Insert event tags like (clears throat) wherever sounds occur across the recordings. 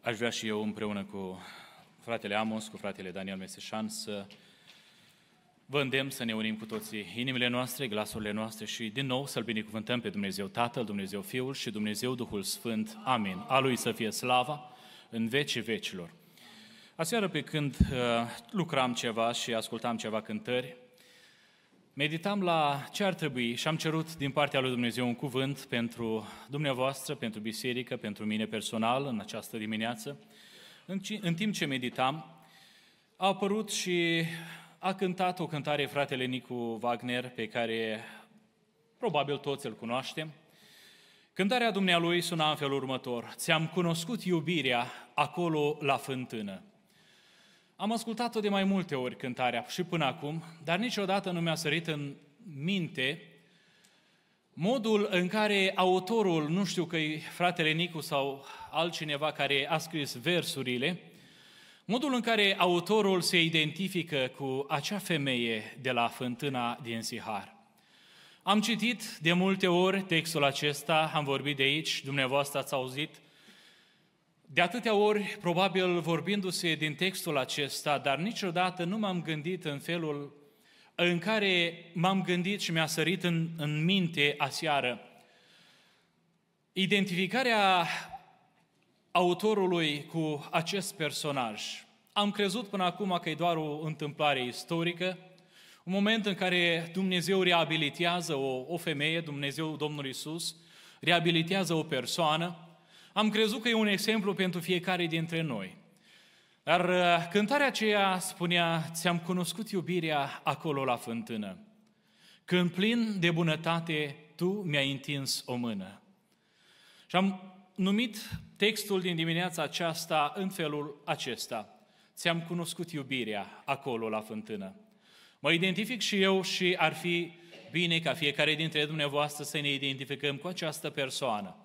Aș vrea și eu împreună cu fratele Amos, cu fratele Daniel Meseșan să vă îndemn să ne unim cu toții inimile noastre, glasurile noastre și din nou să-L binecuvântăm pe Dumnezeu Tatăl, Dumnezeu Fiul și Dumnezeu Duhul Sfânt. Amin. A Lui să fie slava în vecii vecilor. Aseară pe când uh, lucram ceva și ascultam ceva cântări, meditam la ce ar trebui și am cerut din partea lui Dumnezeu un cuvânt pentru dumneavoastră, pentru biserică, pentru mine personal în această dimineață. În, în timp ce meditam, a apărut și a cântat o cântare fratele Nicu Wagner, pe care probabil toți îl cunoaștem. Cântarea dumnealui suna în felul următor. Ți-am cunoscut iubirea acolo la fântână. Am ascultat-o de mai multe ori cântarea și până acum, dar niciodată nu mi-a sărit în minte modul în care autorul, nu știu că e fratele Nicu sau altcineva care a scris versurile, modul în care autorul se identifică cu acea femeie de la fântâna din Sihar. Am citit de multe ori textul acesta, am vorbit de aici, dumneavoastră ați auzit de atâtea ori, probabil vorbindu-se din textul acesta, dar niciodată nu m-am gândit în felul în care m-am gândit și mi-a sărit în, în minte aseară. Identificarea autorului cu acest personaj. Am crezut până acum că e doar o întâmplare istorică, un moment în care Dumnezeu reabilitează o, o femeie, Dumnezeu Domnul Isus, reabilitează o persoană, am crezut că e un exemplu pentru fiecare dintre noi. Dar uh, cântarea aceea spunea, ți-am cunoscut iubirea acolo la fântână. Când plin de bunătate, tu mi-ai întins o mână. Și am numit textul din dimineața aceasta în felul acesta. Ți-am cunoscut iubirea acolo la fântână. Mă identific și eu și ar fi bine ca fiecare dintre dumneavoastră să ne identificăm cu această persoană.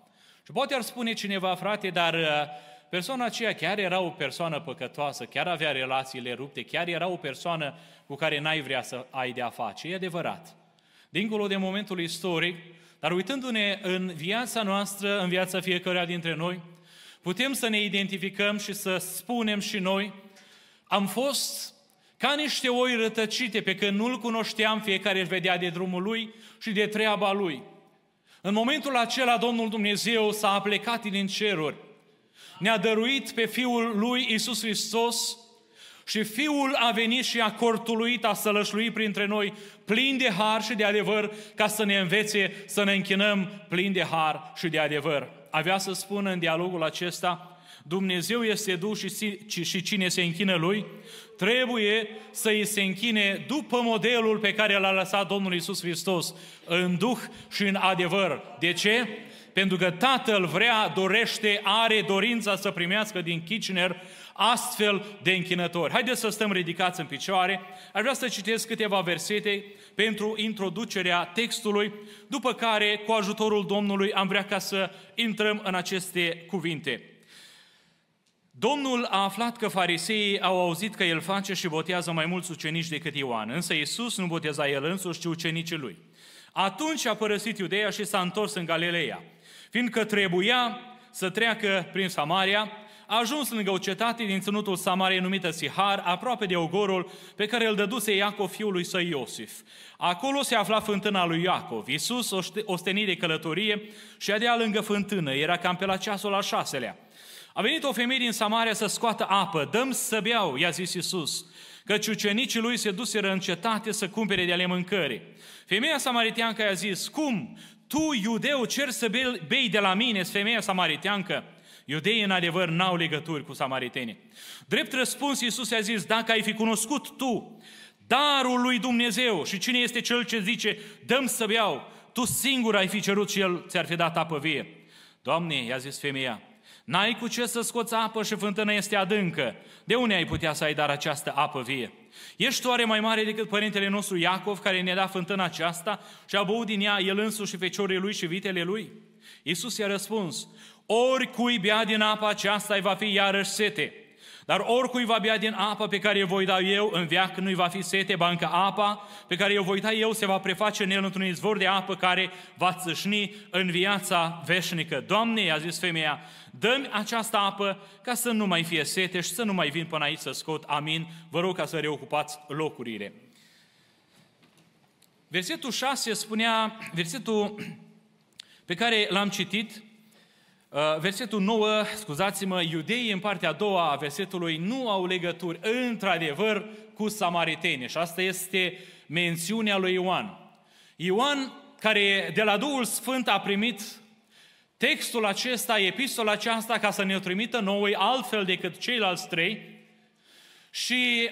Și poate ar spune cineva, frate, dar uh, persoana aceea chiar era o persoană păcătoasă, chiar avea relațiile rupte, chiar era o persoană cu care n-ai vrea să ai de-a face. E adevărat. Dincolo de momentul istoric, dar uitându-ne în viața noastră, în viața fiecăruia dintre noi, putem să ne identificăm și să spunem și noi, am fost ca niște oi rătăcite pe când nu-L cunoșteam, fiecare își vedea de drumul lui și de treaba lui. În momentul acela Domnul Dumnezeu s-a aplecat din ceruri, ne-a dăruit pe Fiul lui Isus Hristos și Fiul a venit și a cortuluit, a sălășluit printre noi, plin de har și de adevăr, ca să ne învețe să ne închinăm plin de har și de adevăr. Avea să spună în dialogul acesta, Dumnezeu este Duh și, și cine se închină Lui, trebuie să îi se închine după modelul pe care l-a lăsat Domnul Isus Hristos, în Duh și în adevăr. De ce? Pentru că Tatăl vrea, dorește, are dorința să primească din Kitchener astfel de închinători. Haideți să stăm ridicați în picioare. Aș vrea să citesc câteva versete pentru introducerea textului, după care, cu ajutorul Domnului, am vrea ca să intrăm în aceste cuvinte. Domnul a aflat că fariseii au auzit că el face și botează mai mulți ucenici decât Ioan, însă Iisus nu boteza el însuși, ci ucenicii lui. Atunci a părăsit Iudeea și s-a întors în Galileea, fiindcă trebuia să treacă prin Samaria, a ajuns lângă o cetate din ținutul Samariei numită Sihar, aproape de ogorul pe care îl dăduse Iacov fiului său Iosif. Acolo se afla fântâna lui Iacov. Iisus, ostenit de călătorie, și adea lângă fântână. Era cam pe la ceasul al șaselea. A venit o femeie din Samaria să scoată apă. Dăm să beau, i-a zis Iisus, căci ucenicii lui se duseră în cetate să cumpere de ale mâncării. Femeia samariteancă i-a zis, cum? Tu, iudeu, cer să bei de la mine, femeia samariteancă? Iudeii, în adevăr, n-au legături cu samaritenii. Drept răspuns, Iisus i-a zis, dacă ai fi cunoscut tu darul lui Dumnezeu și cine este cel ce zice, dăm să beau, tu singur ai fi cerut și el ți-ar fi dat apă vie. Doamne, i-a zis femeia, N-ai cu ce să scoți apă și fântâna este adâncă. De unde ai putea să ai dar această apă vie? Ești oare mai mare decât părintele nostru Iacov, care ne-a dat fântâna aceasta și a băut din ea el însuși și feciorii lui și vitele lui? Iisus i-a răspuns, oricui bea din apa aceasta îi va fi iarăși sete. Dar oricui va bea din apă pe care o voi da eu, în viac nu-i va fi sete, bancă apa pe care o voi da eu se va preface în el într-un izvor de apă care va țâșni în viața veșnică. Doamne, i-a zis femeia, dă această apă ca să nu mai fie sete și să nu mai vin până aici să scot. Amin. Vă rog ca să reocupați locurile. Versetul 6 spunea, versetul pe care l-am citit, uh, versetul 9, scuzați-mă, iudeii în partea a doua a versetului nu au legături într-adevăr cu samaritene. Și asta este mențiunea lui Ioan. Ioan, care de la Duhul Sfânt a primit textul acesta, epistola aceasta, ca să ne-o trimită noi altfel decât ceilalți trei, și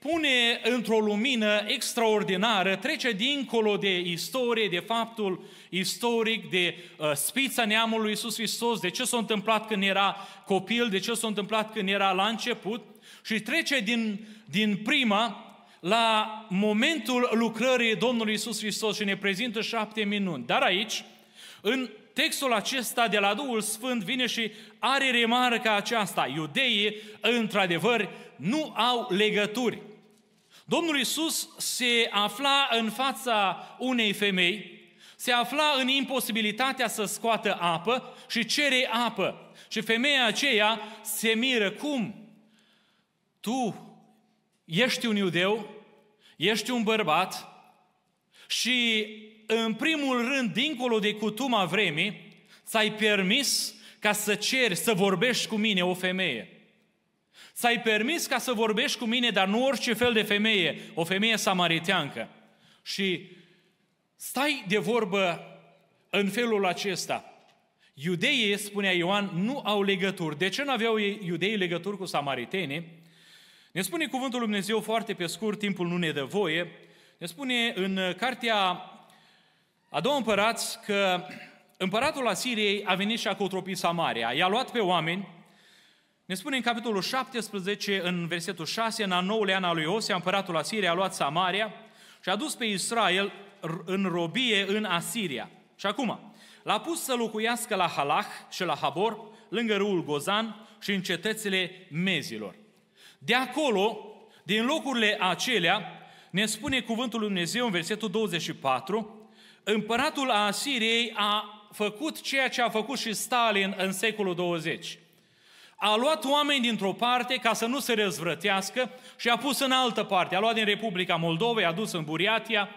pune într-o lumină extraordinară, trece dincolo de istorie, de faptul istoric, de uh, spița neamului Iisus Hristos, de ce s-a întâmplat când era copil, de ce s-a întâmplat când era la început și trece din, din prima la momentul lucrării Domnului Iisus Hristos și ne prezintă șapte minuni. Dar aici, în textul acesta de la Duhul Sfânt vine și are remarca aceasta. Iudeii, într-adevăr, nu au legături. Domnul Iisus se afla în fața unei femei, se afla în imposibilitatea să scoată apă și cere apă. Și femeia aceea se miră. Cum? Tu ești un iudeu, ești un bărbat și în primul rând, dincolo de cutuma vremii, ți-ai permis ca să ceri, să vorbești cu mine o femeie. Ți-ai permis ca să vorbești cu mine, dar nu orice fel de femeie, o femeie samariteancă. Și stai de vorbă în felul acesta. Iudeii, spunea Ioan, nu au legături. De ce nu aveau iudeii legături cu samaritenii? Ne spune cuvântul Lui Dumnezeu foarte pe scurt, timpul nu ne dă voie. Ne spune în cartea a doua împărați că împăratul Asiriei a venit și a cotropit Samaria. I-a luat pe oameni, ne spune în capitolul 17, în versetul 6, în a nouălea an al lui Osea, împăratul Asiriei a luat Samaria și a dus pe Israel în robie în Asiria. Și acum, l-a pus să locuiască la Halach și la Habor, lângă râul Gozan și în cetățile mezilor. De acolo, din locurile acelea, ne spune cuvântul lui Dumnezeu în versetul 24, împăratul Asiriei a făcut ceea ce a făcut și Stalin în secolul 20 a luat oameni dintr-o parte ca să nu se răzvrătească și a pus în altă parte. A luat din Republica Moldova, a dus în Buriatia,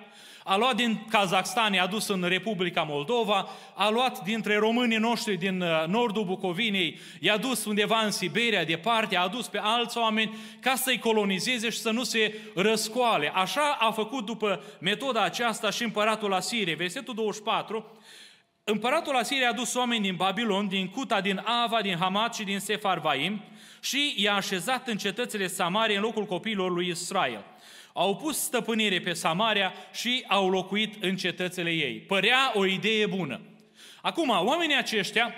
a luat din Kazakhstan, a dus în Republica Moldova, a luat dintre românii noștri din uh, nordul Bucovinei, i-a dus undeva în Siberia, departe, a adus pe alți oameni ca să-i colonizeze și să nu se răscoale. Așa a făcut după metoda aceasta și împăratul Asiriei. Versetul 24, Împăratul Asiriei a dus oameni din Babilon, din Cuta, din Ava, din Hamat și din Sefarvaim și i-a așezat în cetățile Samaria în locul copiilor lui Israel. Au pus stăpânire pe Samaria și au locuit în cetățile ei. Părea o idee bună. Acum, oamenii aceștia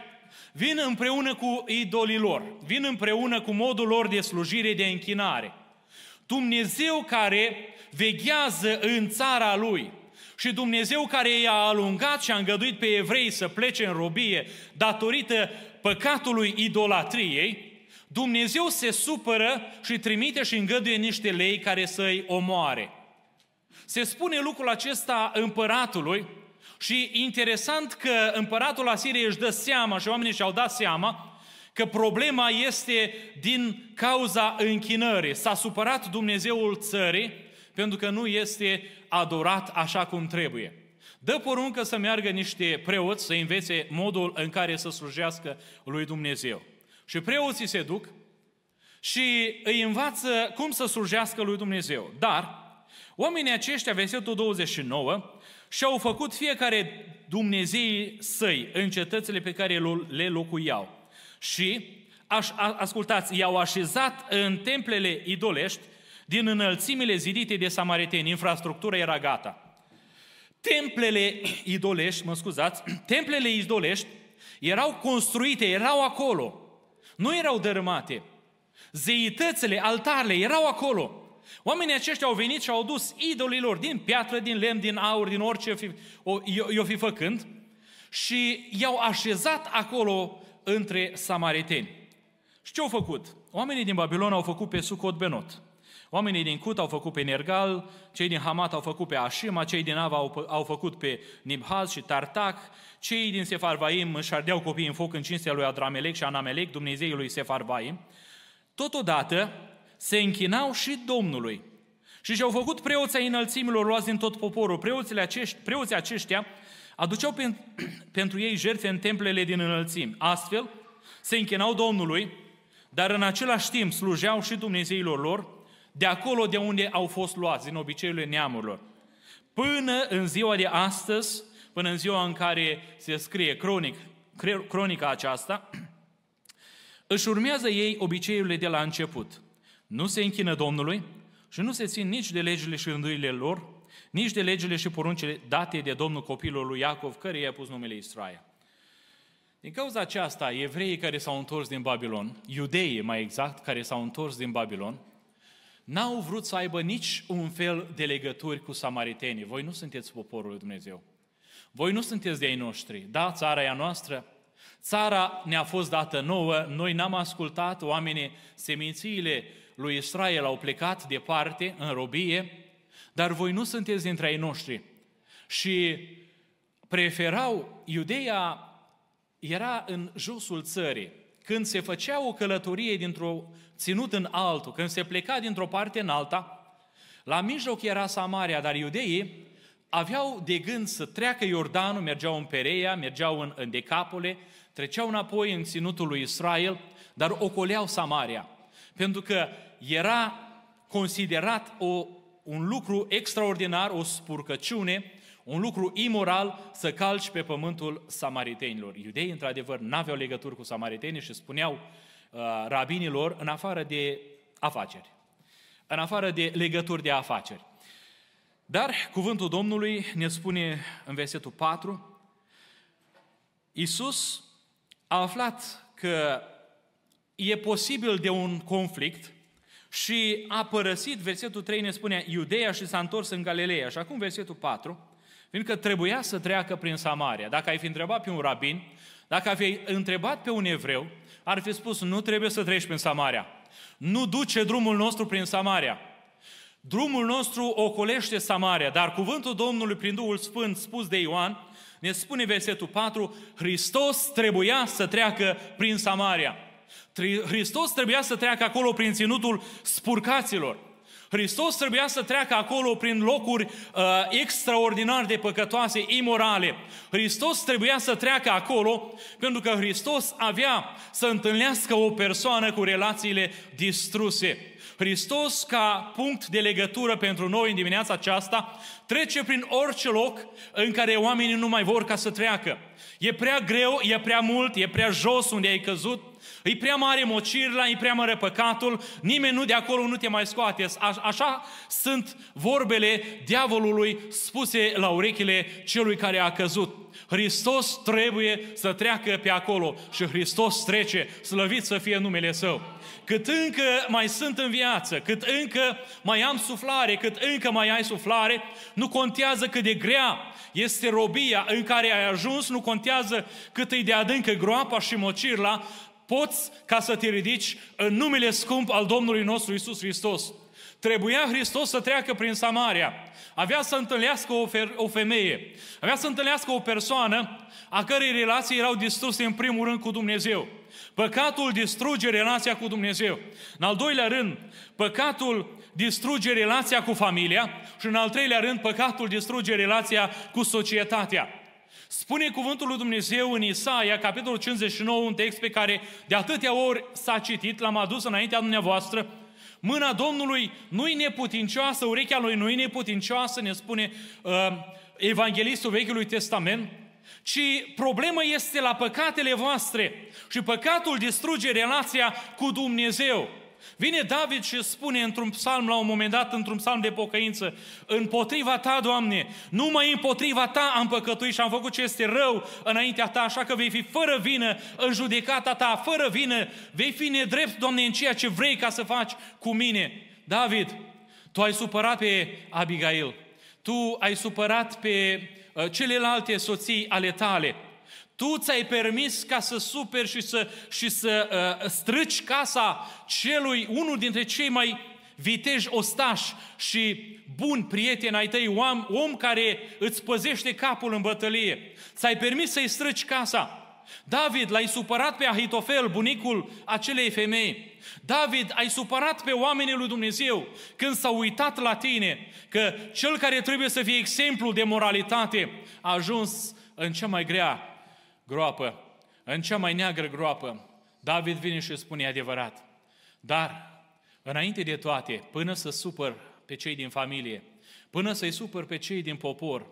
vin împreună cu idolii lor, vin împreună cu modul lor de slujire, de închinare. Dumnezeu care veghează în țara lui, și Dumnezeu care i-a alungat și a îngăduit pe evrei să plece în robie datorită păcatului idolatriei, Dumnezeu se supără și trimite și îngăduie niște lei care să-i omoare. Se spune lucrul acesta împăratului și interesant că împăratul Asiriei își dă seama și oamenii și-au dat seama că problema este din cauza închinării. S-a supărat Dumnezeul țării pentru că nu este adorat așa cum trebuie. Dă poruncă să meargă niște preoți să învețe modul în care să slujească lui Dumnezeu. Și preoții se duc și îi învață cum să slujească lui Dumnezeu. Dar oamenii aceștia, versetul 29, și-au făcut fiecare Dumnezei săi în cetățile pe care le locuiau. Și, ascultați, i-au așezat în templele idolești din înălțimile zidite de samariteni, infrastructura era gata. Templele (clears throat) idolești, mă scuzați, (clears throat) templele idolești erau construite, erau acolo. Nu erau dărâmate. Zeitățile, altarele erau acolo. Oamenii aceștia au venit și au dus idolilor din piatră, din lemn, din aur, din orice fi, o, i-o fi făcând și i-au așezat acolo între samariteni. Și ce au făcut? oamenii din Babilon au făcut pe Sucot Benot. Oamenii din Cut au făcut pe Nergal, cei din Hamat au făcut pe Ashima, cei din Ava au, au făcut pe Nibhaz și Tartac, cei din Sefarvaim își ardeau copiii în foc în cinstea lui Adramelec și Anamelec, Dumnezeiului lui Sefarvaim. Totodată se închinau și Domnului. Și și-au făcut preoții ai înălțimilor luați din tot poporul. Preoții acești, preoții aceștia aduceau pen, (clears throat) pentru ei jertfe în templele din înălțimi. Astfel, se închinau Domnului, dar în același timp slujeau și Dumnezeilor lor, de acolo de unde au fost luați, din obiceiurile neamurilor. Până în ziua de astăzi, până în ziua în care se scrie cronic, cronica aceasta, (clears throat) își urmează ei obiceiurile de la început. Nu se închină Domnului și nu se țin nici de legile și rândurile lor, nici de legile și poruncile date de Domnul copilul lui Iacov, care i-a pus numele Israel. Din cauza aceasta, evreii care s-au întors din Babilon, iudeii mai exact, care s-au întors din Babilon, n-au vrut să aibă nici un fel de legături cu samaritenii. Voi nu sunteți poporul lui Dumnezeu. Voi nu sunteți de ai noștri. Da, țara e a noastră. Țara ne-a fost dată nouă, noi n-am ascultat, oamenii, semințiile lui Israel au plecat departe, în robie, dar voi nu sunteți dintre ai noștri. Și preferau, Iudeea era în josul țării. Când se făcea o călătorie dintr-o ținut în altul, când se pleca dintr-o parte în alta, la mijloc era Samaria, dar iudeii aveau de gând să treacă Iordanul, mergeau în Pereia, mergeau în, în Decapole, treceau înapoi în ținutul lui Israel, dar ocoleau Samaria. Pentru că era considerat o, un lucru extraordinar, o spurcăciune, un lucru imoral să calci pe pământul samaritenilor. Iudeii, într-adevăr, n-aveau legături cu samaritenii și spuneau uh, rabinilor în afară de afaceri, în afară de legături de afaceri. Dar cuvântul Domnului ne spune în versetul 4, Iisus a aflat că e posibil de un conflict și a părăsit, versetul 3 ne spune, Iudeea și s-a întors în Galileea. Și acum versetul 4, fiindcă trebuia să treacă prin Samaria. Dacă ai fi întrebat pe un rabin, dacă ai fi întrebat pe un evreu, ar fi spus, nu trebuie să treci prin Samaria. Nu duce drumul nostru prin Samaria. Drumul nostru ocolește Samaria, dar cuvântul Domnului prin Duhul Sfânt spus de Ioan, ne spune versetul 4, Hristos trebuia să treacă prin Samaria. Hristos trebuia să treacă acolo prin ținutul spurcaților. Hristos trebuia să treacă acolo prin locuri uh, extraordinar de păcătoase, imorale. Hristos trebuia să treacă acolo pentru că Hristos avea să întâlnească o persoană cu relațiile distruse. Hristos, ca punct de legătură pentru noi în dimineața aceasta, trece prin orice loc în care oamenii nu mai vor ca să treacă. E prea greu, e prea mult, e prea jos unde ai căzut, E prea mare mocirla, e prea mare păcatul, nimeni nu de acolo nu te mai scoate. Aș, așa sunt vorbele diavolului spuse la urechile celui care a căzut. Hristos trebuie să treacă pe acolo și Hristos trece, slăvit să fie numele Său. Cât încă mai sunt în viață, cât încă mai am suflare, cât încă mai ai suflare, nu contează cât de grea este robia în care ai ajuns, nu contează cât e de adâncă groapa și mocirla, poți ca să te ridici în numele scump al Domnului nostru Isus Hristos. Trebuia Hristos să treacă prin Samaria. Avea să întâlnească o, o femeie. Avea să întâlnească o persoană a cărei relații erau distruse în primul rând cu Dumnezeu. Păcatul distruge relația cu Dumnezeu. În al doilea rând, păcatul distruge relația cu familia și în al treilea rând, păcatul distruge relația cu societatea. Spune cuvântul lui Dumnezeu în Isaia, capitolul 59, un text pe care de atâtea ori s-a citit, l-am adus înaintea dumneavoastră, Mâna Domnului nu-i neputincioasă, urechea lui nu-i neputincioasă, ne spune uh, Evanghelistul Vechiului Testament, ci problema este la păcatele voastre și păcatul distruge relația cu Dumnezeu. Vine David și spune într-un psalm, la un moment dat, într-un psalm de pocăință, împotriva ta, Doamne, numai împotriva ta am păcătuit și am făcut ce este rău înaintea ta, așa că vei fi fără vină în judecata ta, fără vină, vei fi nedrept, Doamne, în ceea ce vrei ca să faci cu mine. David, tu ai supărat pe Abigail, tu ai supărat pe uh, celelalte soții ale tale, Tu ți-ai permis ca să superi și să, și să uh, strâci casa celui, unul dintre cei mai viteji ostași și bun prieten ai tăi, om, om care îți păzește capul în bătălie. Ți-ai permis să-i strâci casa. David, l-ai supărat pe Ahitofel, bunicul acelei femei. David, ai supărat pe oamenii lui Dumnezeu când s-au uitat la tine că cel care trebuie să fie exemplu de moralitate a ajuns în cea mai grea groapă, în cea mai neagră groapă. David vine și spune adevărat. Dar, înainte de toate, până să supăr pe cei din familie, până să-i supăr pe cei din popor,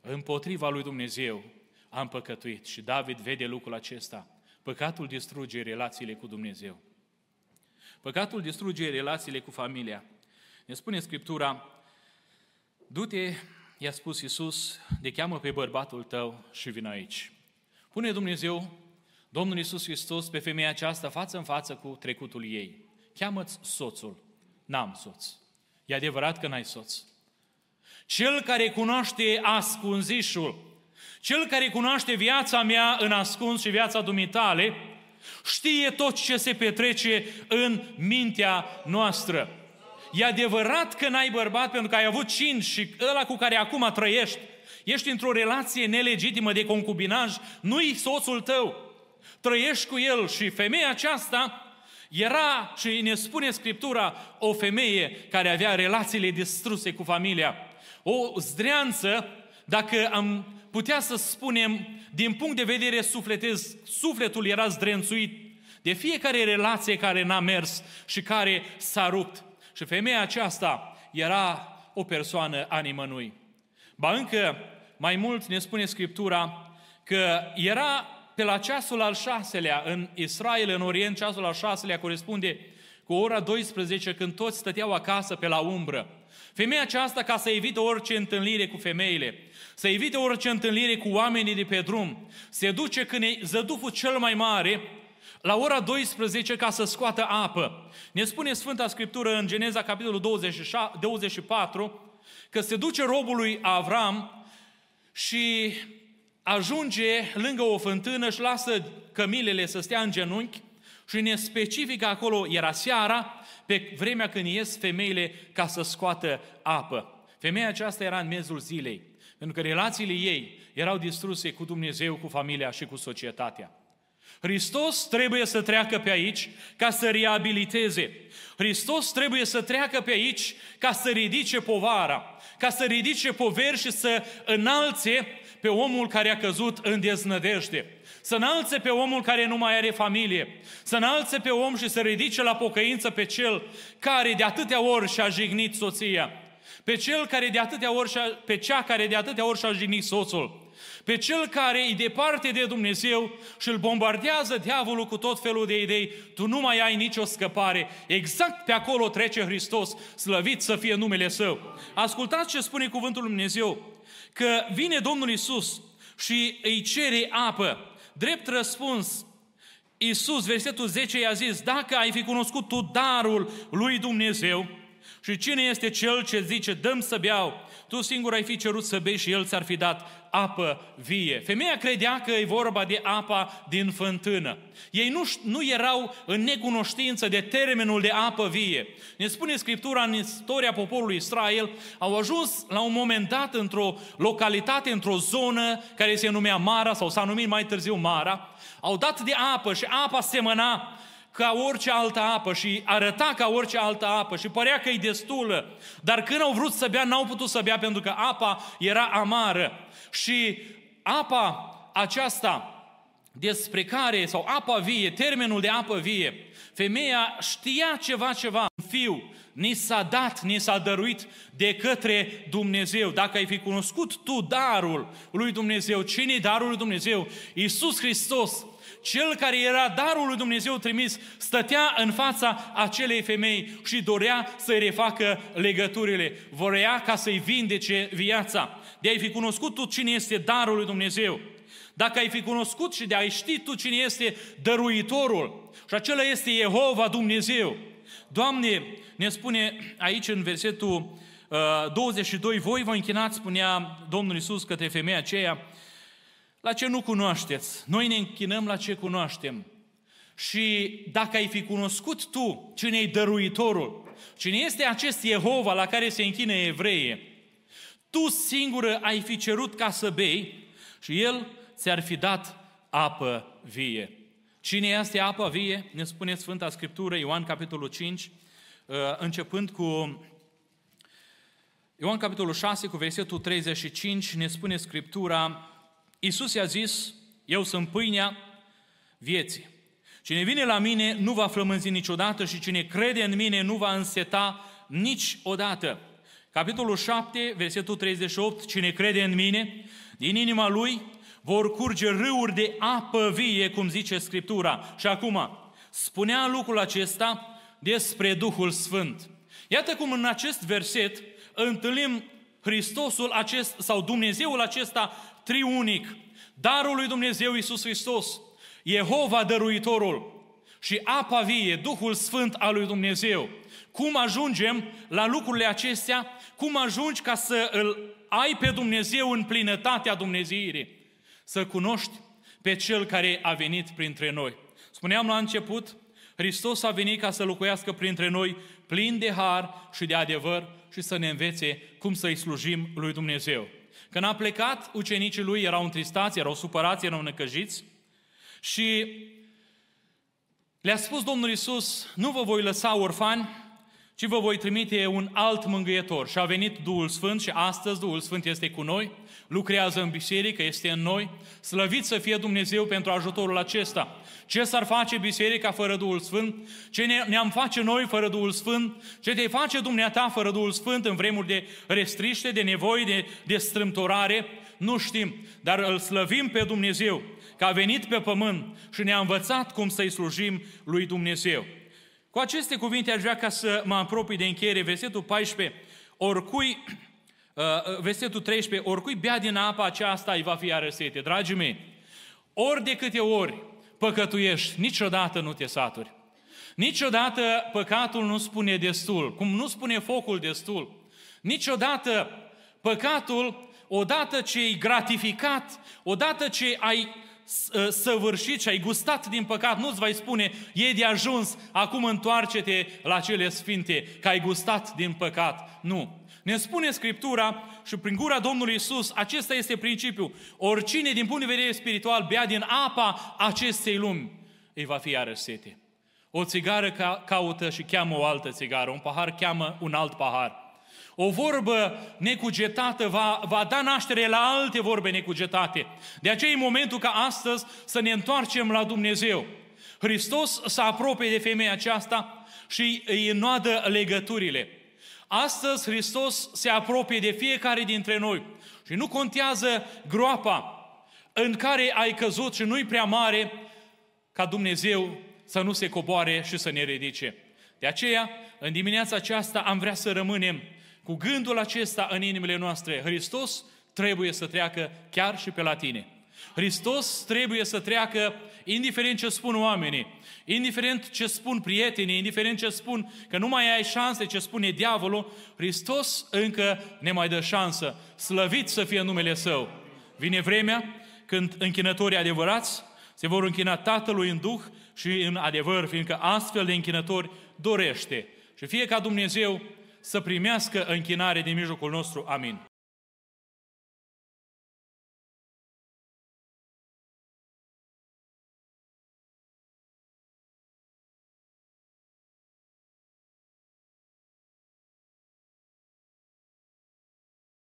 împotriva lui Dumnezeu, am păcătuit. Și David vede lucrul acesta. Păcatul distruge relațiile cu Dumnezeu. Păcatul distruge relațiile cu familia. Ne spune Scriptura, du-te, i-a spus Iisus, de cheamă pe bărbatul tău și vin aici. Pune Dumnezeu, Domnul Iisus Hristos, pe femeia aceasta față în față cu trecutul ei. Cheamă-ți soțul. N-am soț. E adevărat că n-ai soț. Cel care cunoaște ascunzișul, cel care cunoaște viața mea în ascuns și viața dumitale, știe tot ce se petrece în mintea noastră. E adevărat că n-ai bărbat pentru că ai avut cinci și ăla cu care acum trăiești, ești într-o relație nelegitimă de concubinaj, nu-i soțul tău. Trăiești cu el și femeia aceasta era, și ne spune Scriptura, o femeie care avea relațiile distruse cu familia. O zdreanță, dacă am putea să spunem, din punct de vedere sufletez, sufletul era zdrențuit de fiecare relație care n-a mers și care s-a rupt. Și femeia aceasta era o persoană a nimănui. Ba încă mai mult ne spune Scriptura că era pe la ceasul al șaselea în Israel, în Orient, ceasul al șaselea corespunde cu ora 12 când toți stăteau acasă pe la umbră. Femeia aceasta, ca să evite orice întâlnire cu femeile, să evite orice întâlnire cu oamenii de pe drum, se duce când e zăduful cel mai mare, la ora 12 ca să scoată apă. Ne spune Sfânta Scriptură în Geneza, capitolul 24, că se duce robul lui Avram și ajunge lângă o fântână și lasă cămilele să stea în genunchi și ne specifică acolo, era seara, pe vremea când ies femeile ca să scoată apă. Femeia aceasta era în mezul zilei, pentru că relațiile ei erau distruse cu Dumnezeu, cu familia și cu societatea. Hristos trebuie să treacă pe aici ca să reabiliteze. Hristos trebuie să treacă pe aici ca să ridice povara, ca să ridice poveri și să înalțe pe omul care a căzut în deznădejde. Să înalțe pe omul care nu mai are familie, să înalțe pe om și să ridice la pocăință pe cel care de atâtea ori și-a jignit soția, pe cel care de atâtea ori și-a, pe cea care de atâtea ori și-a jignit soțul, pe cel care e departe de Dumnezeu și îl bombardează diavolul cu tot felul de idei, tu nu mai ai nicio scăpare. Exact pe acolo trece Hristos, slăvit să fie numele Său. Ascultați ce spune cuvântul Lui Dumnezeu, că vine Domnul Isus și îi cere apă. Drept răspuns, Iisus, versetul 10, i-a zis, dacă ai fi cunoscut tu darul lui Dumnezeu și cine este cel ce zice, dăm să beau, tu singur ai fi cerut să bei și el ți-ar fi dat apă vie. Femeia credea că e vorba de apa din fântână. Ei nu, nu erau în necunoștință de termenul de apă vie. Ne spune Scriptura în istoria poporului Israel, au ajuns la un moment dat într-o localitate, într-o zonă care se numea Mara sau s-a numit mai târziu Mara, au dat de apă și apa semăna ca orice altă apă și arăta ca orice altă apă și părea că e destulă. Dar când au vrut să bea, n-au putut să bea pentru că apa era amară. Și apa aceasta despre care, sau apa vie, termenul de apă vie, femeia știa ceva, ceva, un fiu, ni s-a dat, ni s-a dăruit de către Dumnezeu. Dacă ai fi cunoscut tu darul lui Dumnezeu, cine e darul lui Dumnezeu? Iisus Hristos, cel care era darul lui Dumnezeu trimis, stătea în fața acelei femei și dorea să-i refacă legăturile. Vorea ca să-i vindece viața. De ai fi cunoscut tu cine este darul lui Dumnezeu. Dacă ai fi cunoscut și de ai ști tu cine este dăruitorul, și acela este Jehova Dumnezeu. Doamne, ne spune aici în versetul uh, 22, voi vă închinați, spunea Domnul Isus către femeia aceea, la ce nu cunoașteți. Noi ne închinăm la ce cunoaștem. Și dacă ai fi cunoscut tu cine e dăruitorul, cine este acest Jehova la care se închină evreie, tu singură ai fi cerut ca să bei și El ți-ar fi dat apă vie. Cine este apa vie? Ne spune Sfânta Scriptură, Ioan capitolul 5, uh, începând cu Ioan capitolul 6 cu versetul 35 ne spune Scriptura, Iisus i-a zis, eu sunt pâinea vieții. Cine vine la mine nu va flămânzi niciodată și cine crede în mine nu va înseta niciodată. Capitolul 7, versetul 38, cine crede în mine, din inima lui vor curge râuri de apă vie, cum zice Scriptura. Și acum, spunea lucrul acesta despre Duhul Sfânt. Iată cum în acest verset întâlnim Hristosul acest, sau Dumnezeul acesta triunic, darul lui Dumnezeu Iisus Hristos, Jehova dăruitorul și apa vie, Duhul Sfânt al lui Dumnezeu. Cum ajungem la lucrurile acestea? Cum ajungi ca să îl ai pe Dumnezeu în plinătatea Dumnezeirii? Să cunoști pe Cel care a venit printre noi. Spuneam la început, Hristos a venit ca să locuiască printre noi plin de har și de adevăr și să ne învețe cum să-i slujim lui Dumnezeu. Când a plecat, ucenicii lui erau întristați, erau supărați, erau necăjiți și le-a spus Domnul Isus, nu vă voi lăsa orfani, ci vă voi trimite un alt mângâietor. Și a venit Duhul Sfânt și astăzi Duhul Sfânt este cu noi, lucrează în biserică, este în noi. Slăvit să fie Dumnezeu pentru ajutorul acesta. Ce s-ar face biserica fără Duhul Sfânt? Ce ne-am face noi fără Duhul Sfânt? Ce te face dumneata fără Duhul Sfânt în vremuri de restriște, de nevoi, de, de strâmtorare? Nu știm, dar îl slăvim pe Dumnezeu, că a venit pe pământ și ne-a învățat cum să-i slujim lui Dumnezeu. Cu aceste cuvinte aș vrea ca să mă apropii de încheiere, versetul 14, oricui, uh, uh, versetul 13, oricui bea din apa aceasta îi va fi arăsete. Dragii mei, ori de câte ori păcătuiești, niciodată nu te saturi. Niciodată păcatul nu spune destul, cum nu spune focul destul. Niciodată păcatul, odată ce ai gratificat, odată ce ai Ă, săvârșit și ai gustat din păcat, nu-ți vai spune, e de ajuns, acum întoarce-te la cele sfinte, că ai gustat din păcat. Nu. Ne spune Scriptura și prin gura Domnului Isus, acesta este principiul. Oricine din punct de vedere spiritual bea din apa acestei lumi, îi va fi iarăși sete. O țigară ca, caută și cheamă o altă țigară, un pahar cheamă un alt pahar. O vorbă necugetată va, va da naștere la alte vorbe necugetate. De aceea e momentul ca astăzi să ne întoarcem la Dumnezeu. Hristos să apropie de femeia aceasta și îi înnoadă legăturile. Astăzi Hristos se apropie de fiecare dintre noi și nu contează groapa în care ai căzut și nu-i prea mare ca Dumnezeu să nu se coboare și să ne ridice. De aceea, în dimineața aceasta am vrea să rămânem cu gândul acesta în inimile noastre, Hristos trebuie să treacă chiar și pe la tine. Hristos trebuie să treacă indiferent ce spun oamenii, indiferent ce spun prietenii, indiferent ce spun că nu mai ai șanse, ce spune diavolul, Hristos încă ne mai dă șansă. Slăvit să fie numele Său. Vine vremea când închinătorii adevărați se vor închina Tatălui în Duh și în adevăr, fiindcă astfel de închinători dorește. Și fie ca Dumnezeu să primească închinare din mijlocul nostru. Amin.